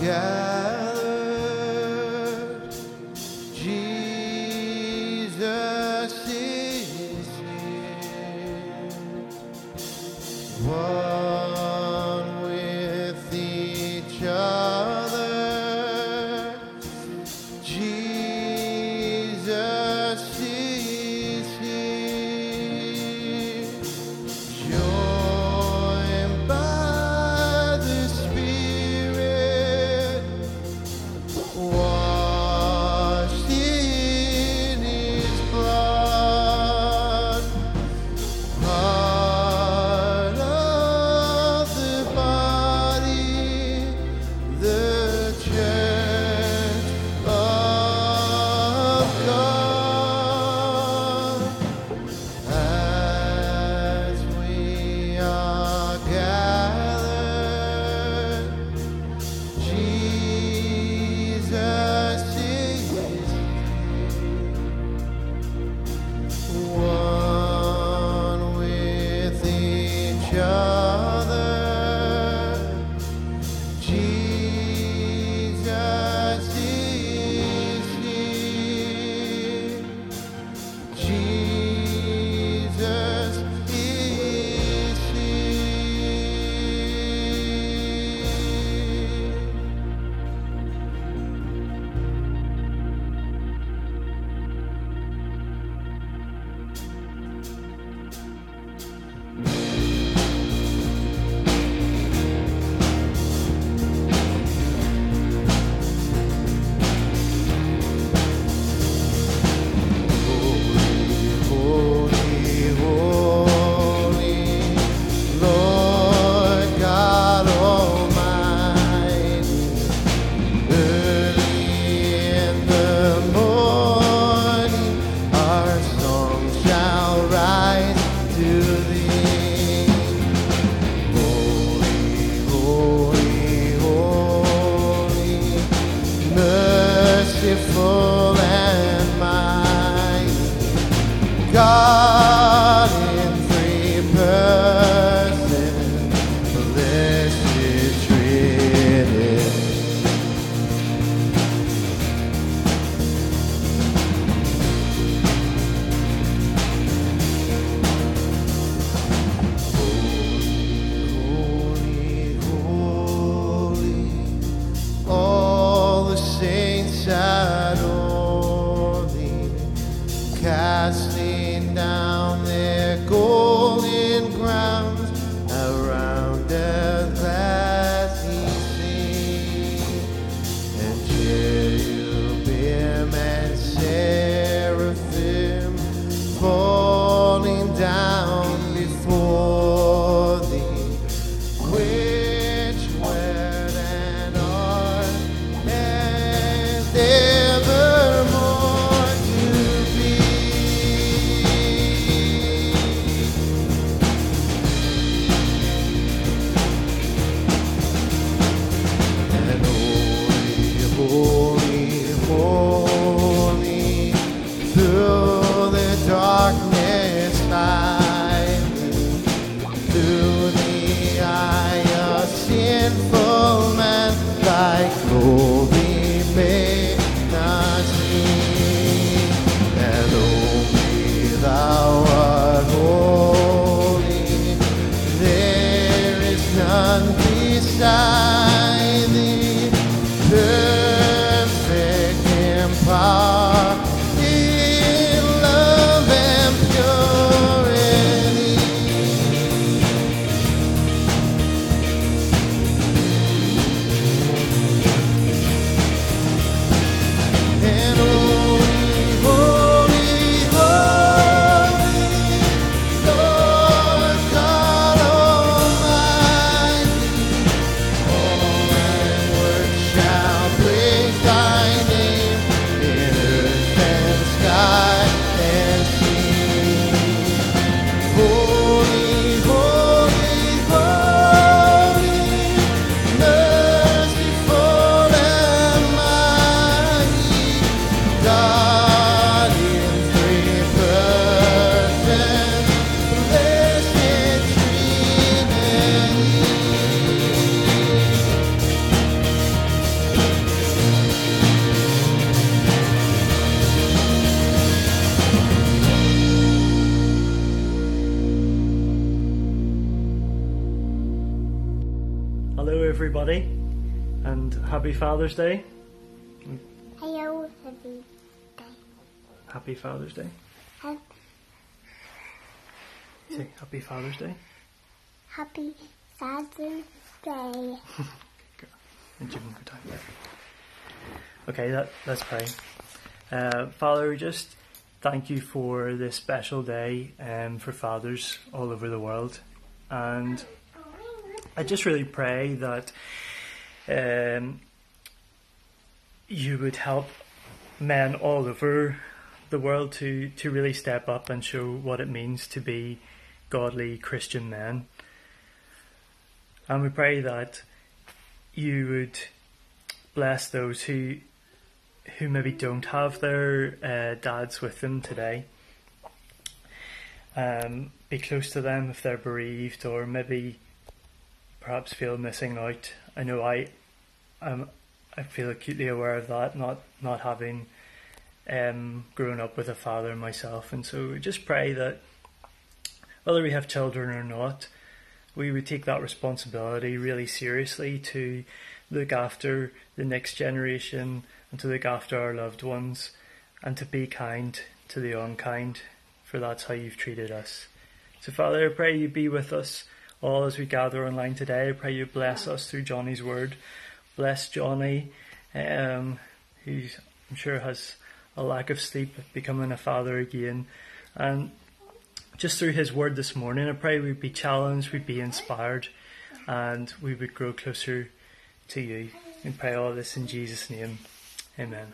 gathered, our Father's Day. Hello, happy day. Happy Father's Day. Ha- Say Happy Father's Day. Happy Father's Day. And Jim, good time. Okay, that, let's pray. Uh, Father, we just thank you for this special day um, for fathers all over the world. And I just really pray that um, you would help men all over the world to, to really step up and show what it means to be godly Christian men. And we pray that you would bless those who who maybe don't have their uh, dads with them today. Um, be close to them if they're bereaved or maybe perhaps feel missing out. I know I um, I feel acutely aware of that, not not having um, grown up with a father myself, and so we just pray that whether we have children or not, we would take that responsibility really seriously to look after the next generation and to look after our loved ones and to be kind to the unkind, for that's how you've treated us. So, Father, I pray you be with us all as we gather online today. I pray you bless us through Johnny's word. Bless Johnny, um, who I'm sure has a lack of sleep, becoming a father again. And just through his word this morning, I pray we'd be challenged, we'd be inspired, and we would grow closer to you. We pray all this in Jesus' name. Amen.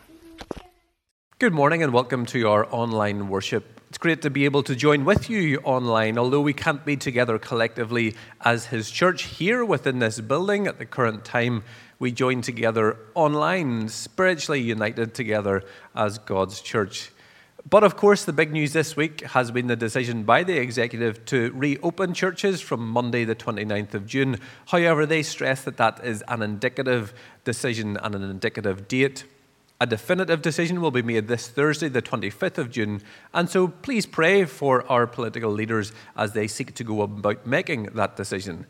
Good morning and welcome to our online worship. It's great to be able to join with you online, although we can't be together collectively as His church here within this building at the current time. We join together online, spiritually united together as God's church. But of course, the big news this week has been the decision by the executive to reopen churches from Monday, the 29th of June. However, they stress that that is an indicative decision and an indicative date. A definitive decision will be made this Thursday, the 25th of June, and so please pray for our political leaders as they seek to go about making that decision.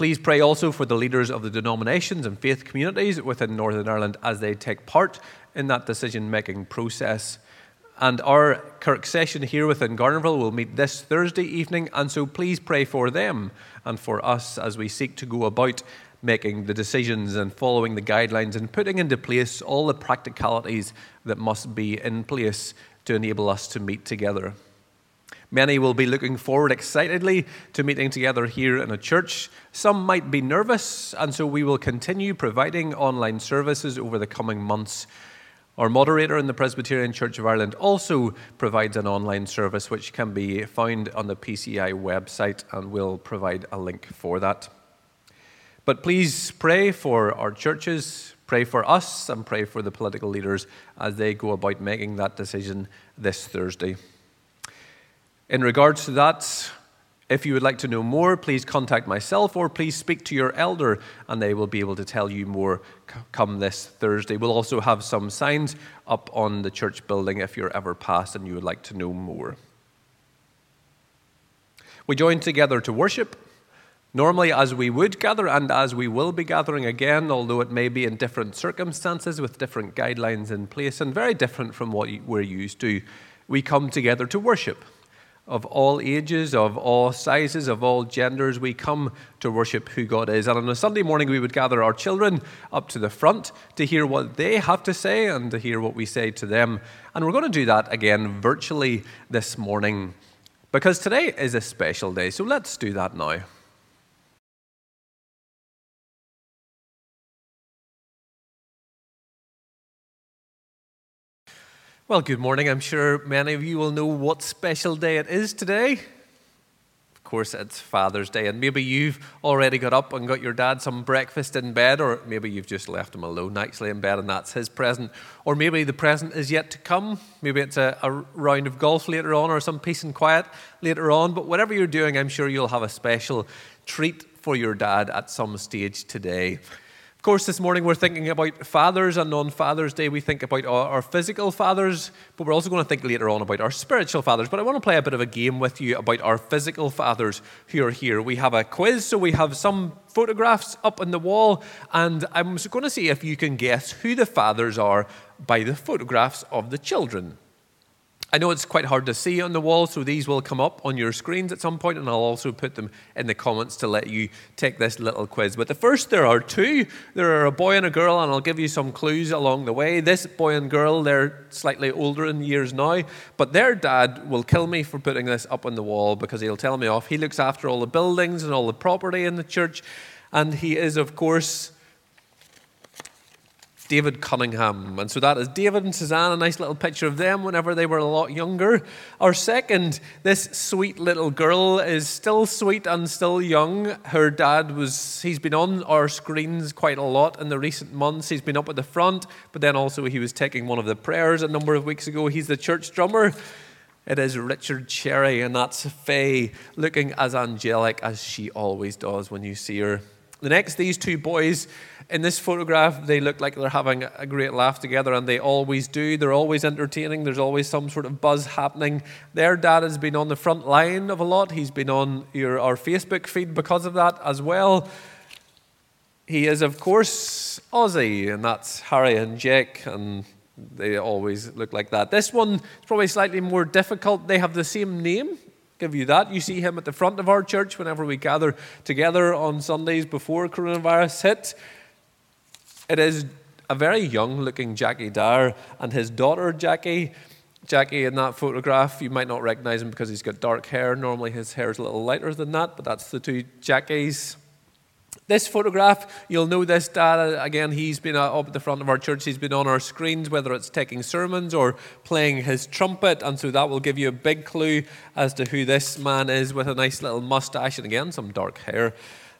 Please pray also for the leaders of the denominations and faith communities within Northern Ireland as they take part in that decision making process. And our Kirk session here within Garnerville will meet this Thursday evening, and so please pray for them and for us as we seek to go about making the decisions and following the guidelines and putting into place all the practicalities that must be in place to enable us to meet together. Many will be looking forward excitedly to meeting together here in a church. Some might be nervous, and so we will continue providing online services over the coming months. Our moderator in the Presbyterian Church of Ireland also provides an online service which can be found on the PCI website, and we'll provide a link for that. But please pray for our churches, pray for us, and pray for the political leaders as they go about making that decision this Thursday. In regards to that, if you would like to know more, please contact myself or please speak to your elder and they will be able to tell you more come this Thursday. We'll also have some signs up on the church building if you're ever past and you would like to know more. We join together to worship. Normally, as we would gather and as we will be gathering again, although it may be in different circumstances with different guidelines in place and very different from what we're used to, we come together to worship. Of all ages, of all sizes, of all genders, we come to worship who God is. And on a Sunday morning, we would gather our children up to the front to hear what they have to say and to hear what we say to them. And we're going to do that again virtually this morning because today is a special day. So let's do that now. Well, good morning. I'm sure many of you will know what special day it is today. Of course, it's Father's Day, and maybe you've already got up and got your dad some breakfast in bed, or maybe you've just left him alone nicely in bed and that's his present. Or maybe the present is yet to come. Maybe it's a, a round of golf later on, or some peace and quiet later on. But whatever you're doing, I'm sure you'll have a special treat for your dad at some stage today. Of course, this morning we're thinking about fathers, and on Father's Day we think about our, physical fathers, but we're also going to think later on about our spiritual fathers. But I want to play a bit of a game with you about our physical fathers who are here. We have a quiz, so we have some photographs up on the wall, and I'm going to see if you can guess who the fathers are by the photographs of the children. I know it's quite hard to see on the wall, so these will come up on your screens at some point, and I'll also put them in the comments to let you take this little quiz. But the first, there are two. There are a boy and a girl, and I'll give you some clues along the way. This boy and girl, they're slightly older in years now, but their dad will kill me for putting this up on the wall because he'll tell me off. He looks after all the buildings and all the property in the church, and he is, of course, David Cunningham. And so that is David and Suzanne, a nice little picture of them whenever they were a lot younger. Our second, this sweet little girl is still sweet and still young. Her dad was, he's been on our screens quite a lot in the recent months. He's been up at the front, but then also he was taking one of the prayers a number of weeks ago. He's the church drummer. It is Richard Cherry, and that's Faye looking as angelic as she always does when you see her. The next, these two boys in this photograph, they look like they're having a great laugh together, and they always do. They're always entertaining. There's always some sort of buzz happening. Their dad has been on the front line of a lot. He's been on your, our Facebook feed because of that as well. He is, of course, Aussie, and that's Harry and Jake, and they always look like that. This one is probably slightly more difficult. They have the same name, give you that. You see him at the front of our church whenever we gather together on Sundays before coronavirus hit. It is a very young looking Jackie Dyer and his daughter Jackie. Jackie in that photograph, you might not recognize him because he's got dark hair. Normally his hair is a little lighter than that, but that's the two Jackies. This photograph, you'll know this dad. Again, he's been uh, up at the front of our church. He's been on our screens, whether it's taking sermons or playing his trumpet. And so that will give you a big clue as to who this man is with a nice little mustache and again, some dark hair.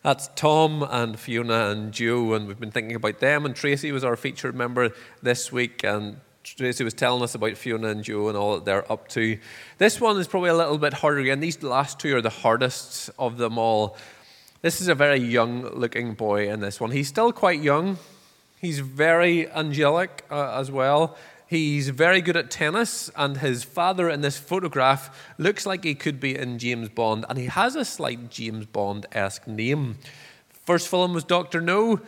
That's Tom and Fiona and Joe, and we've been thinking about them. And Tracy was our featured member this week, and Tracy was telling us about Fiona and Joe and all that they're up to. This one is probably a little bit harder again. These last two are the hardest of them all. This is a very young looking boy in this one. He's still quite young. He's very angelic uh, as well. He's very good at tennis, and his father in this photograph looks like he could be in James Bond, and he has a slight James Bond esque name. First film was Dr. No.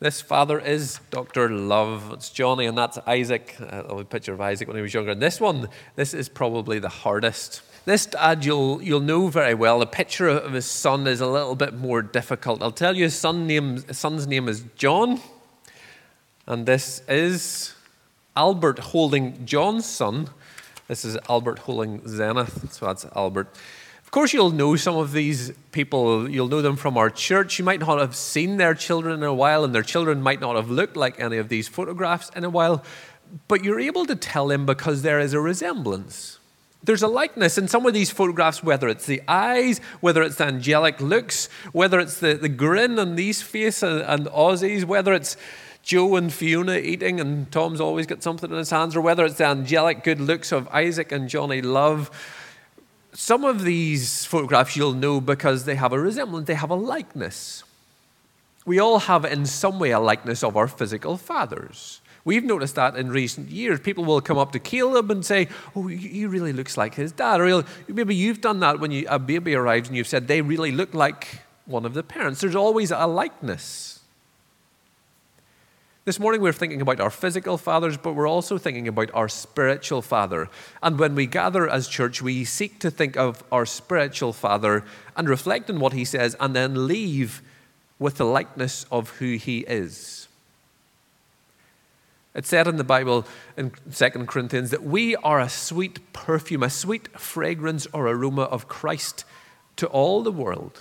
This father is Dr. Love. It's Johnny, and that's Isaac. Uh, a picture of Isaac when he was younger. And this one, this is probably the hardest. This dad, you'll, you'll know very well. The picture of his son is a little bit more difficult. I'll tell you, his, son name, his son's name is John, and this is Albert holding John's son. This is Albert holding Zenith, so that's Albert. Of course, you'll know some of these people. You'll know them from our church. You might not have seen their children in a while, and their children might not have looked like any of these photographs in a while, but you're able to tell them because there is a resemblance. There's a likeness in some of these photographs, whether it's the eyes, whether it's the angelic looks, whether it's the, the grin on these faces and, and Aussies, whether it's Joe and Fiona eating, and Tom's always got something in his hands, or whether it's the angelic good looks of Isaac and Johnny Love. Some of these photographs you'll know because they have a resemblance, they have a likeness. We all have, in some way, a likeness of our physical fathers. We've noticed that in recent years. People will come up to Caleb and say, Oh, he really looks like his dad. Or maybe you've done that when you, a baby arrives and you've said, They really look like one of the parents. There's always a likeness. This morning we're thinking about our physical fathers, but we're also thinking about our spiritual father. And when we gather as church, we seek to think of our spiritual father and reflect on what he says, and then leave with the likeness of who he is. It's said in the Bible in 2 Corinthians that we are a sweet perfume, a sweet fragrance or aroma of Christ to all the world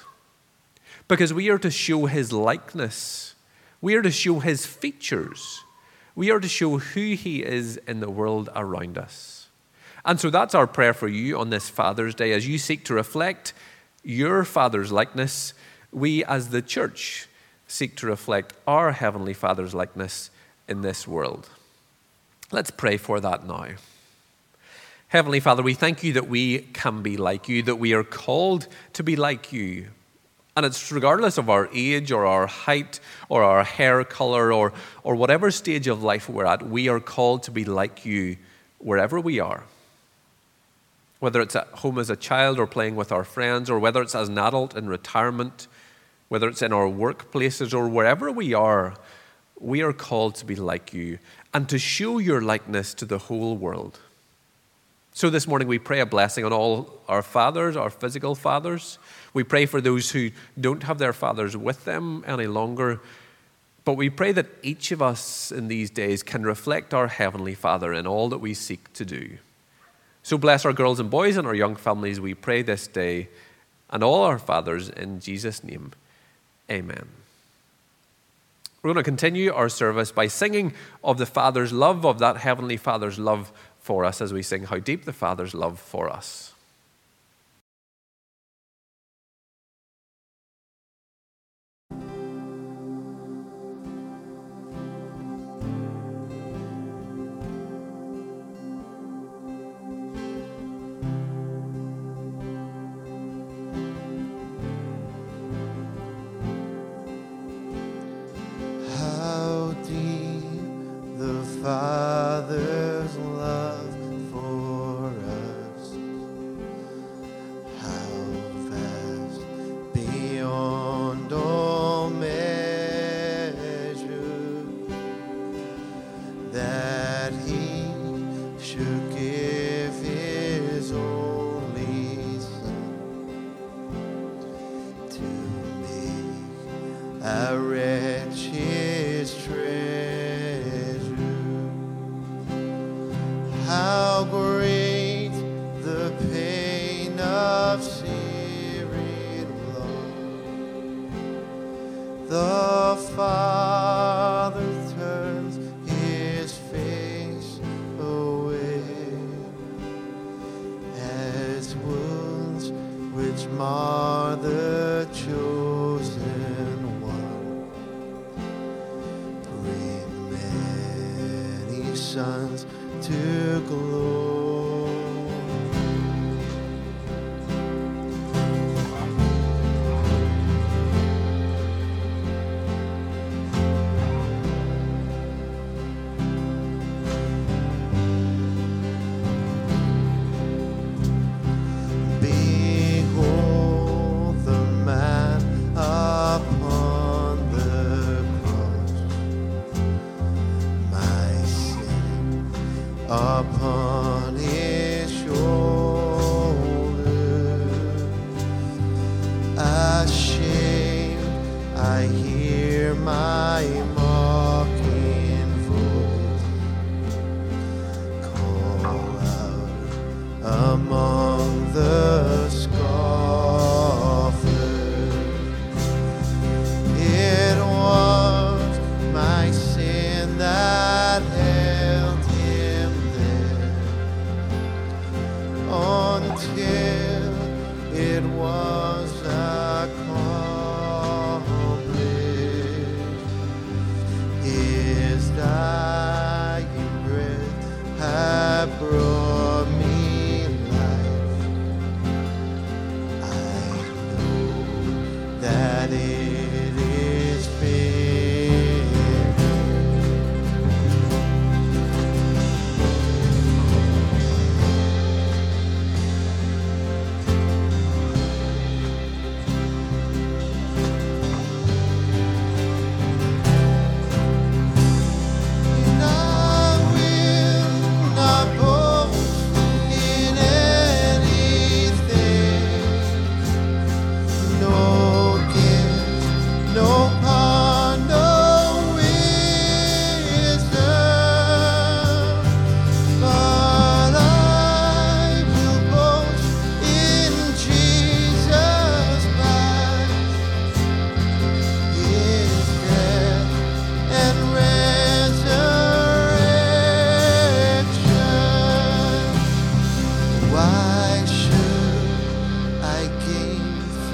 because we are to show his likeness we are to show his features. We are to show who he is in the world around us. And so that's our prayer for you on this Father's Day as you seek to reflect your Father's likeness. We, as the church, seek to reflect our Heavenly Father's likeness in this world. Let's pray for that now. Heavenly Father, we thank you that we can be like you, that we are called to be like you. And it's regardless of our age or our height or our hair color or, or whatever stage of life we're at, we are called to be like you wherever we are. Whether it's at home as a child or playing with our friends, or whether it's as an adult in retirement, whether it's in our workplaces or wherever we are, we are called to be like you and to show your likeness to the whole world. So this morning we pray a blessing on all our fathers, our physical fathers. We pray for those who don't have their fathers with them any longer. But we pray that each of us in these days can reflect our Heavenly Father in all that we seek to do. So bless our girls and boys and our young families, we pray this day, and all our fathers in Jesus' name. Amen. We're going to continue our service by singing of the Father's love, of that Heavenly Father's love for us as we sing How Deep the Father's Love for Us. much more the chosen one. Bring many sons to glory.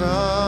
now.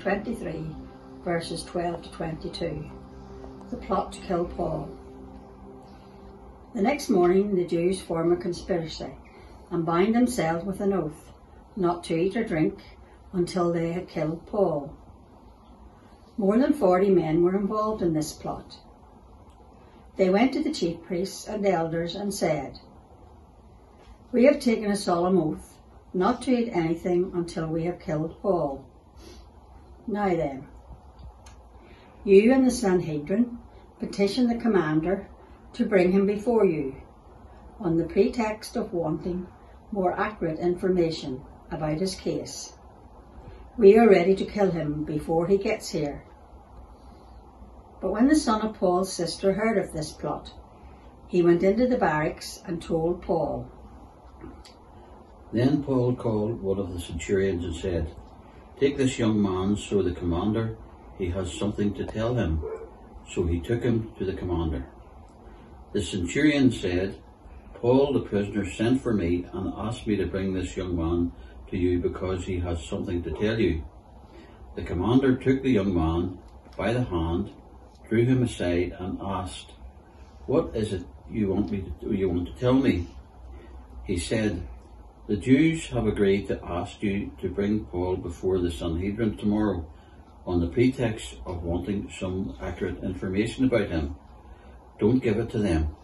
23, verses 12 to 22. The plot to kill Paul. The next morning, the Jews form a conspiracy and bind themselves with an oath not to eat or drink until they had killed Paul. More than 40 men were involved in this plot. They went to the chief priests and elders and said, We have taken a solemn oath not to eat anything until we have killed Paul. Now then, you and the Sanhedrin petition the commander to bring him before you on the pretext of wanting more accurate information about his case. We are ready to kill him before he gets here. But when the son of Paul's sister heard of this plot, he went into the barracks and told Paul. Then Paul called one of the centurions and said, Take this young man so the commander he has something to tell him. So he took him to the commander. The centurion said, Paul the prisoner sent for me and asked me to bring this young man to you because he has something to tell you. The commander took the young man by the hand, drew him aside, and asked, What is it you want me to, you want to tell me? He said, The Jews have agreed to ask you to bring Paul before the Sanhedrin tomorrow on the pretext of wanting some accurate information about him. Don't give it to them,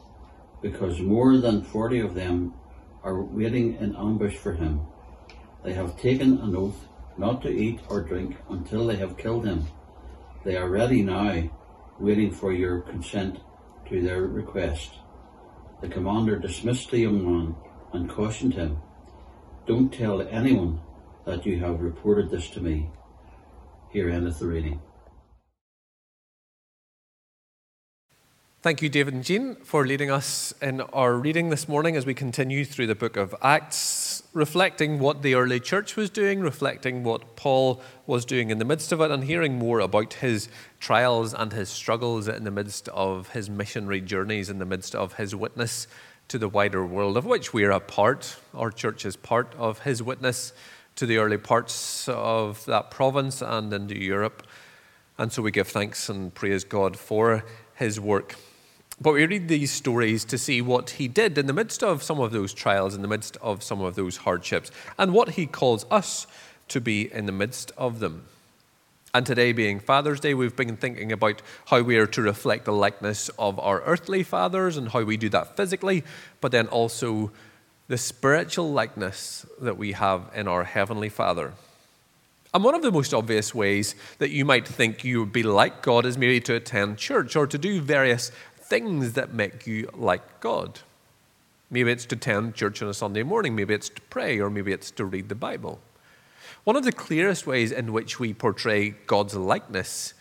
because more than forty of them are waiting in ambush for him. They have taken an oath not to eat or drink until they have killed him. They are ready now, waiting for your consent to their request. The commander dismissed the young man and cautioned him, Don't tell anyone that you have reported this to me. Here endeth the reading. Thank you, David and Jean, for leading us in our reading this morning as we continue through the book of Acts, reflecting what the early church was doing, reflecting what Paul was doing in the midst of it, and hearing more about his trials and his struggles in the midst of his missionary journeys, in the midst of his witness to the wider world, of which we are a part. Our church is part of his witness to the early parts of that province and into Europe. And so we give thanks and praise God for his work. But we read these stories to see what he did in the midst of some of those trials, in the midst of some of those hardships, and what he calls us to be in the midst of them. And today, being Father's Day, we've been thinking about how we are to reflect the likeness of our earthly fathers and how we do that physically, but then also the spiritual likeness that we have in our Heavenly Father. And one of the most obvious ways that you might think you would be like God is maybe to attend church or to do various things that make you like God. Maybe it's to attend church on a Sunday morning, maybe it's to pray, or maybe it's to read the Bible. One of the clearest ways in which we portray God's likeness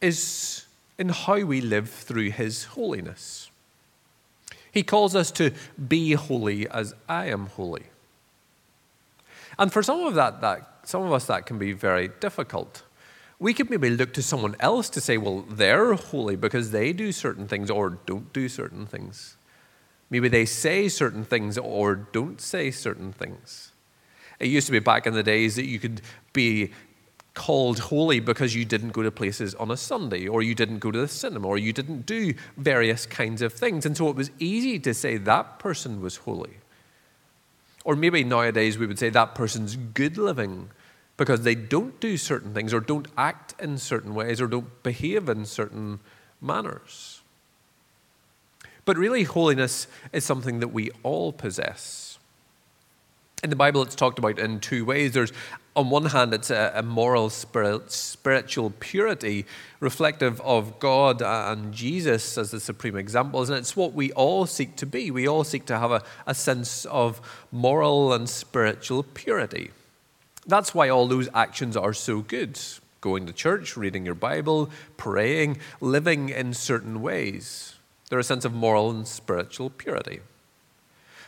is in how we live through His holiness. He calls us to be holy as I am holy. And for some of that, that some of us that can be very difficult. We could maybe look to someone else to say, well, they're holy because they do certain things or don't do certain things. Maybe they say certain things or don't say certain things. It used to be back in the days that you could be called holy because you didn't go to places on a Sunday, or you didn't go to the cinema, or you didn't do various kinds of things. And so it was easy to say that person was holy. Or maybe nowadays we would say that person's good living because they don't do certain things, or don't act in certain ways, or don't behave in certain manners. But really, holiness is something that we all possess. In the Bible, it's talked about in two ways. There's, on one hand, it's a, a moral, spirit, spiritual purity reflective of God and Jesus as the supreme examples, and it's what we all seek to be. We all seek to have a, a sense of moral and spiritual purity. That's why all those actions are so good going to church, reading your Bible, praying, living in certain ways. They're a sense of moral and spiritual purity.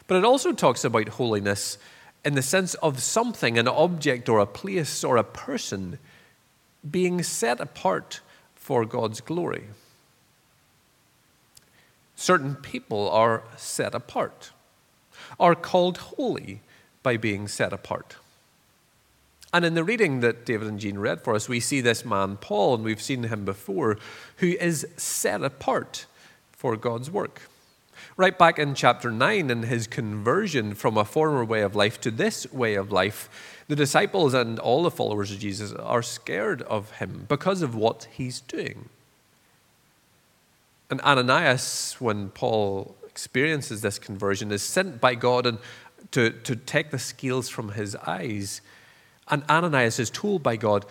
But it also talks about holiness in the sense of something, an object or a place or a person being set apart for God's glory. Certain people are set apart, are called holy by being set apart. And in the reading that David and Jean read for us, we see this man, Paul, and we've seen him before, who is set apart for God's work. Right back in chapter 9, in his conversion from a former way of life to this way of life, the disciples and all the followers of Jesus are scared of him because of what he's doing. And Ananias, when Paul experiences this conversion, is sent by God and to, to take the scales from his eyes and Ananias is told by God,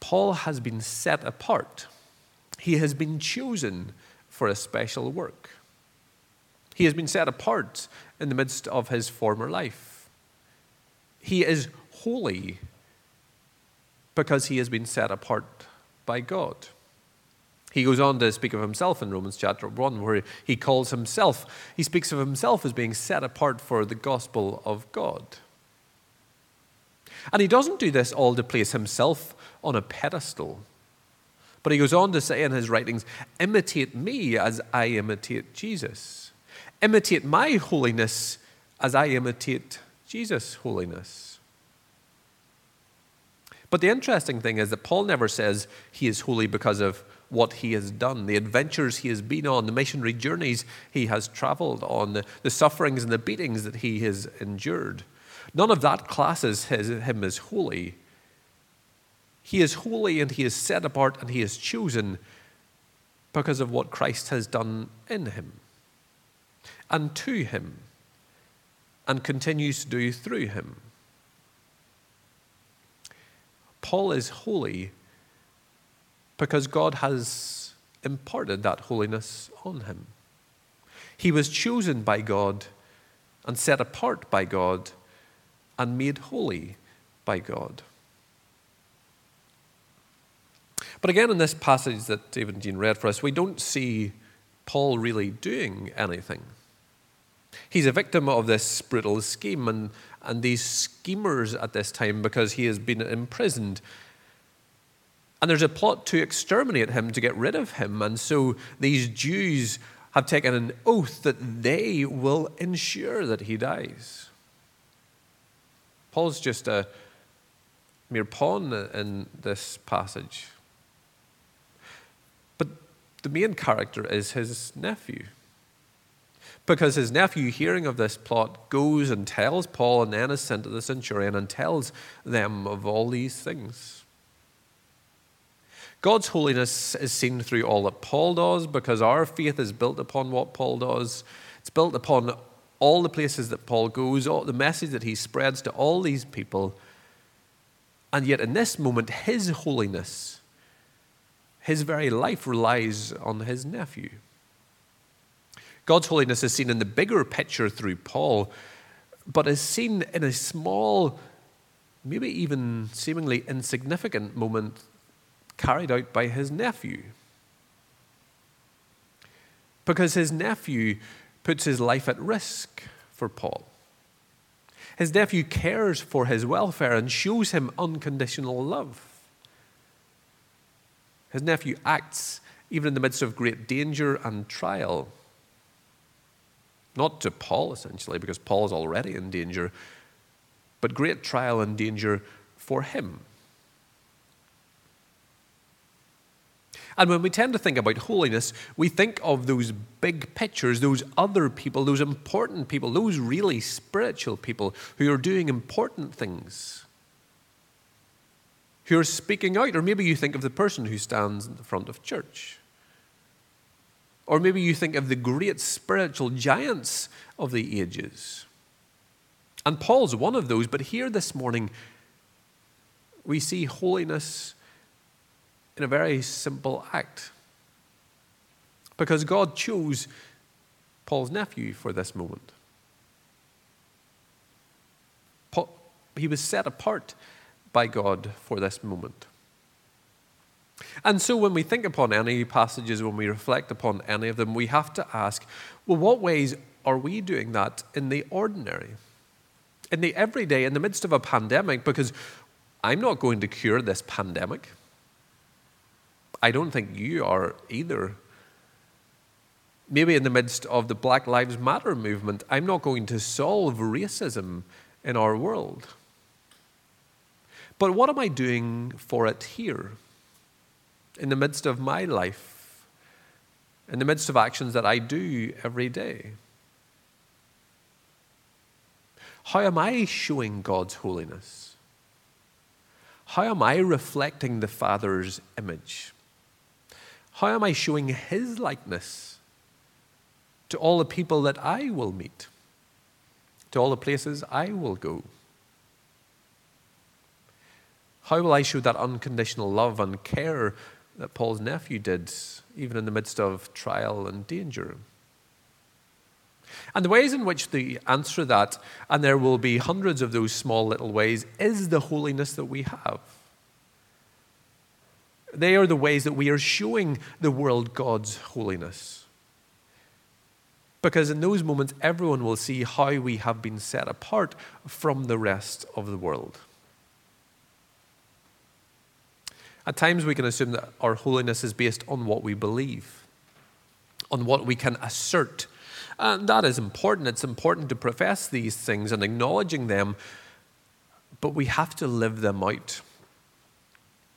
Paul has been set apart. He has been chosen for a special work. He has been set apart in the midst of his former life. He is holy because he has been set apart by God. He goes on to speak of himself in Romans chapter 1, where he calls himself, he speaks of himself as being set apart for the gospel of God. And he doesn't do this all to place himself on a pedestal. But he goes on to say in his writings, imitate me as I imitate Jesus. Imitate my holiness as I imitate Jesus' holiness. But the interesting thing is that Paul never says he is holy because of what he has done, the adventures he has been on, the missionary journeys he has traveled on, the, the sufferings and the beatings that he has endured. None of that classes his, him as holy. He is holy and he is set apart and he is chosen because of what Christ has done in him and to him and continues to do through him. Paul is holy because God has imparted that holiness on him. He was chosen by God and set apart by God and made holy by God. But again, in this passage that David and Jean read for us, we don't see Paul really doing anything. He's a victim of this brutal scheme and, and these schemers at this time because he has been imprisoned. And there's a plot to exterminate him, to get rid of him. And so these Jews have taken an oath that they will ensure that he dies. Paul's just a mere pawn in this passage. But the main character is his nephew. Because his nephew, hearing of this plot, goes and tells Paul and then is sent to the centurion and tells them of all these things. God's holiness is seen through all that Paul does because our faith is built upon what Paul does. It's built upon all the places that Paul goes, all the message that he spreads to all these people. And yet, in this moment, his holiness, his very life relies on his nephew. God's holiness is seen in the bigger picture through Paul, but is seen in a small, maybe even seemingly insignificant moment carried out by his nephew. Because his nephew puts his life at risk for Paul. His nephew cares for his welfare and shows him unconditional love. His nephew acts even in the midst of great danger and trial. Not to Paul, essentially, because Paul is already in danger, but great trial and danger for him. And when we tend to think about holiness, we think of those big pictures, those other people, those important people, those really spiritual people who are doing important things, who are speaking out. Or maybe you think of the person who stands in the front of church. Or maybe you think of the great spiritual giants of the ages. And Paul's one of those, but here this morning, we see holiness in a very simple act. Because God chose Paul's nephew for this moment. Paul, he was set apart by God for this moment. And so, when we think upon any passages, when we reflect upon any of them, we have to ask well, what ways are we doing that in the ordinary? In the everyday, in the midst of a pandemic, because I'm not going to cure this pandemic. I don't think you are either. Maybe in the midst of the Black Lives Matter movement, I'm not going to solve racism in our world. But what am I doing for it here? In the midst of my life, in the midst of actions that I do every day? How am I showing God's holiness? How am I reflecting the Father's image? How am I showing His likeness to all the people that I will meet, to all the places I will go? How will I show that unconditional love and care that Paul's nephew did, even in the midst of trial and danger? And the ways in which they answer that, and there will be hundreds of those small little ways, is the holiness that we have. They are the ways that we are showing the world God's holiness. Because in those moments, everyone will see how we have been set apart from the rest of the world. At times, we can assume that our holiness is based on what we believe, on what we can assert. And that is important. It's important to profess these things and acknowledging them, but we have to live them out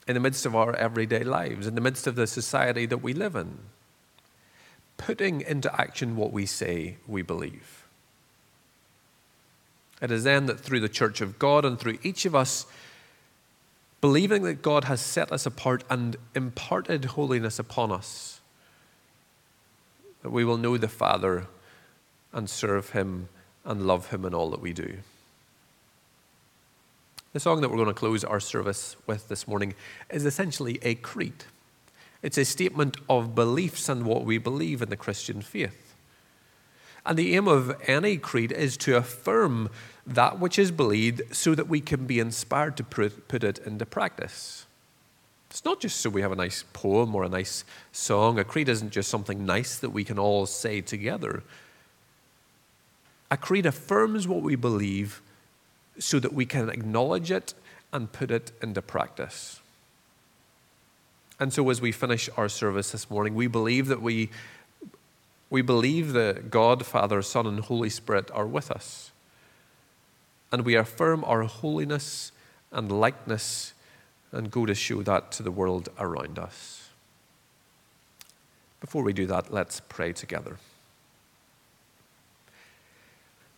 in the midst of our everyday lives, in the midst of the society that we live in, putting into action what we say we believe. It is then that through the church of God and through each of us, believing that God has set us apart and imparted holiness upon us, that we will know the Father and serve Him and love Him in all that we do. The song that we're going to close our service with this morning is essentially a creed. It's a statement of beliefs and what we believe in the Christian faith. And the aim of any creed is to affirm that which is believed so that we can be inspired to put it into practice. It's not just so we have a nice poem or a nice song. A creed isn't just something nice that we can all say together. A creed affirms what we believe so that we can acknowledge it and put it into practice. And so, as we finish our service this morning, we believe that we, we believe that God, Father, Son, and Holy Spirit are with us. And we affirm our holiness and likeness and go to show that to the world around us. Before we do that, let's pray together.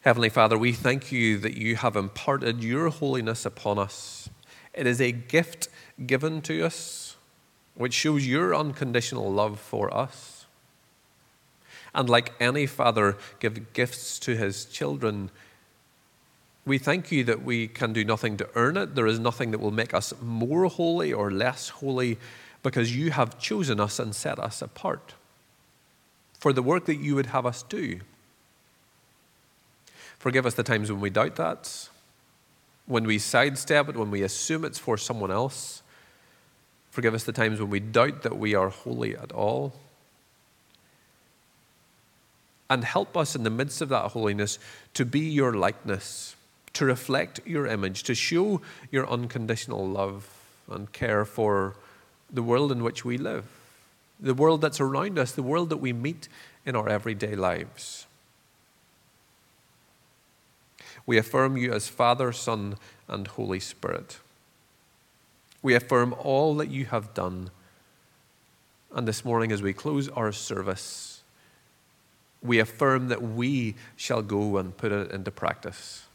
Heavenly Father, we thank you that you have imparted your holiness upon us. It is a gift given to us which shows your unconditional love for us. And like any father give gifts to his children, we thank you that we can do nothing to earn it. There is nothing that will make us more holy or less holy because you have chosen us and set us apart for the work that you would have us do. Forgive us the times when we doubt that, when we sidestep it, when we assume it's for someone else. Forgive us the times when we doubt that we are holy at all. And help us in the midst of that holiness to be your likeness, to reflect your image, to show your unconditional love and care for the world in which we live, the world that's around us, the world that we meet in our everyday lives. We affirm you as Father, Son, and Holy Spirit. We affirm all that you have done. And this morning, as we close our service, we affirm that we shall go and put it into practice.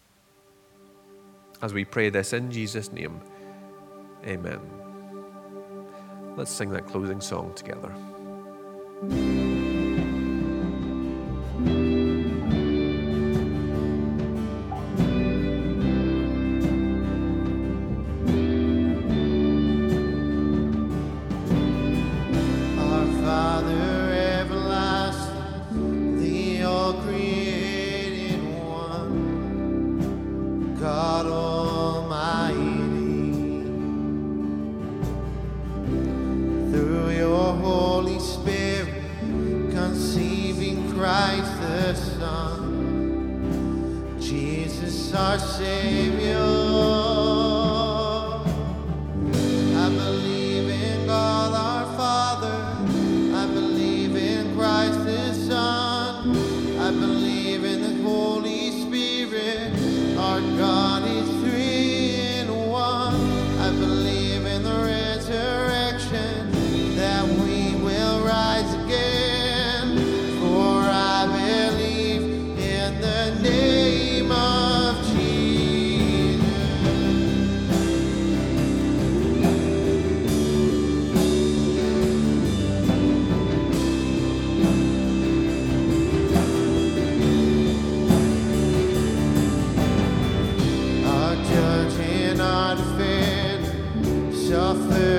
As we pray this in Jesus' name, amen. Let's sing that closing song together. nothing.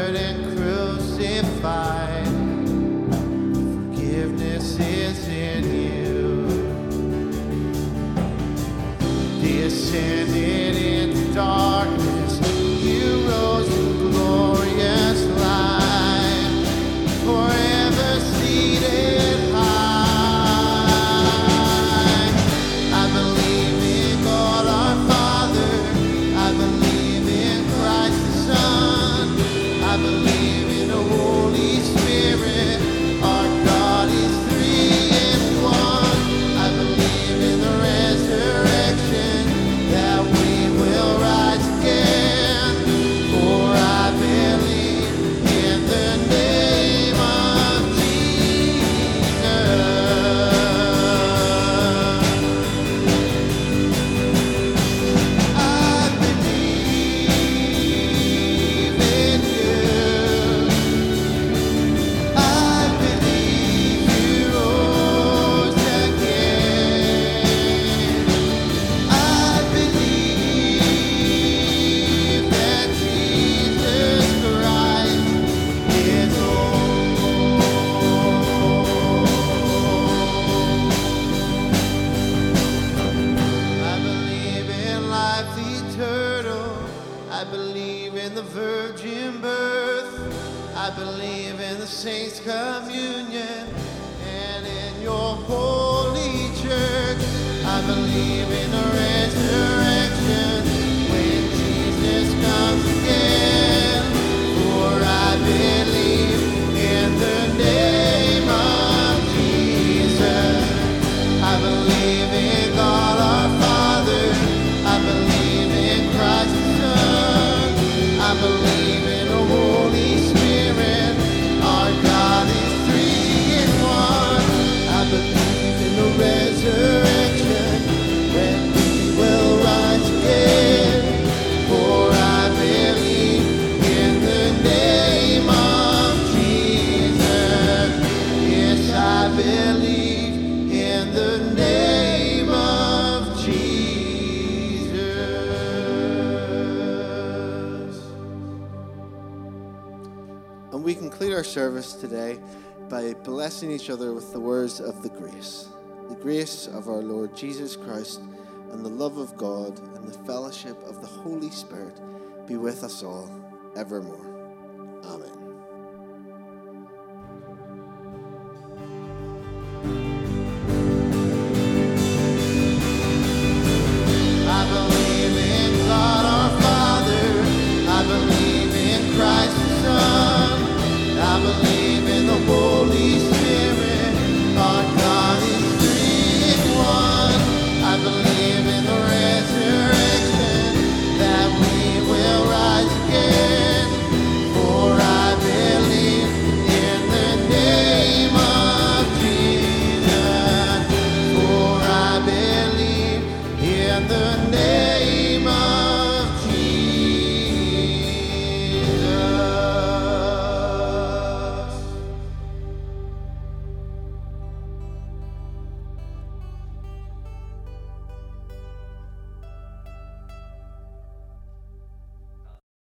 And we conclude our service today by blessing each other with the words of the grace. The grace of our Lord Jesus Christ and the love of God and the fellowship of the Holy Spirit be with us all evermore.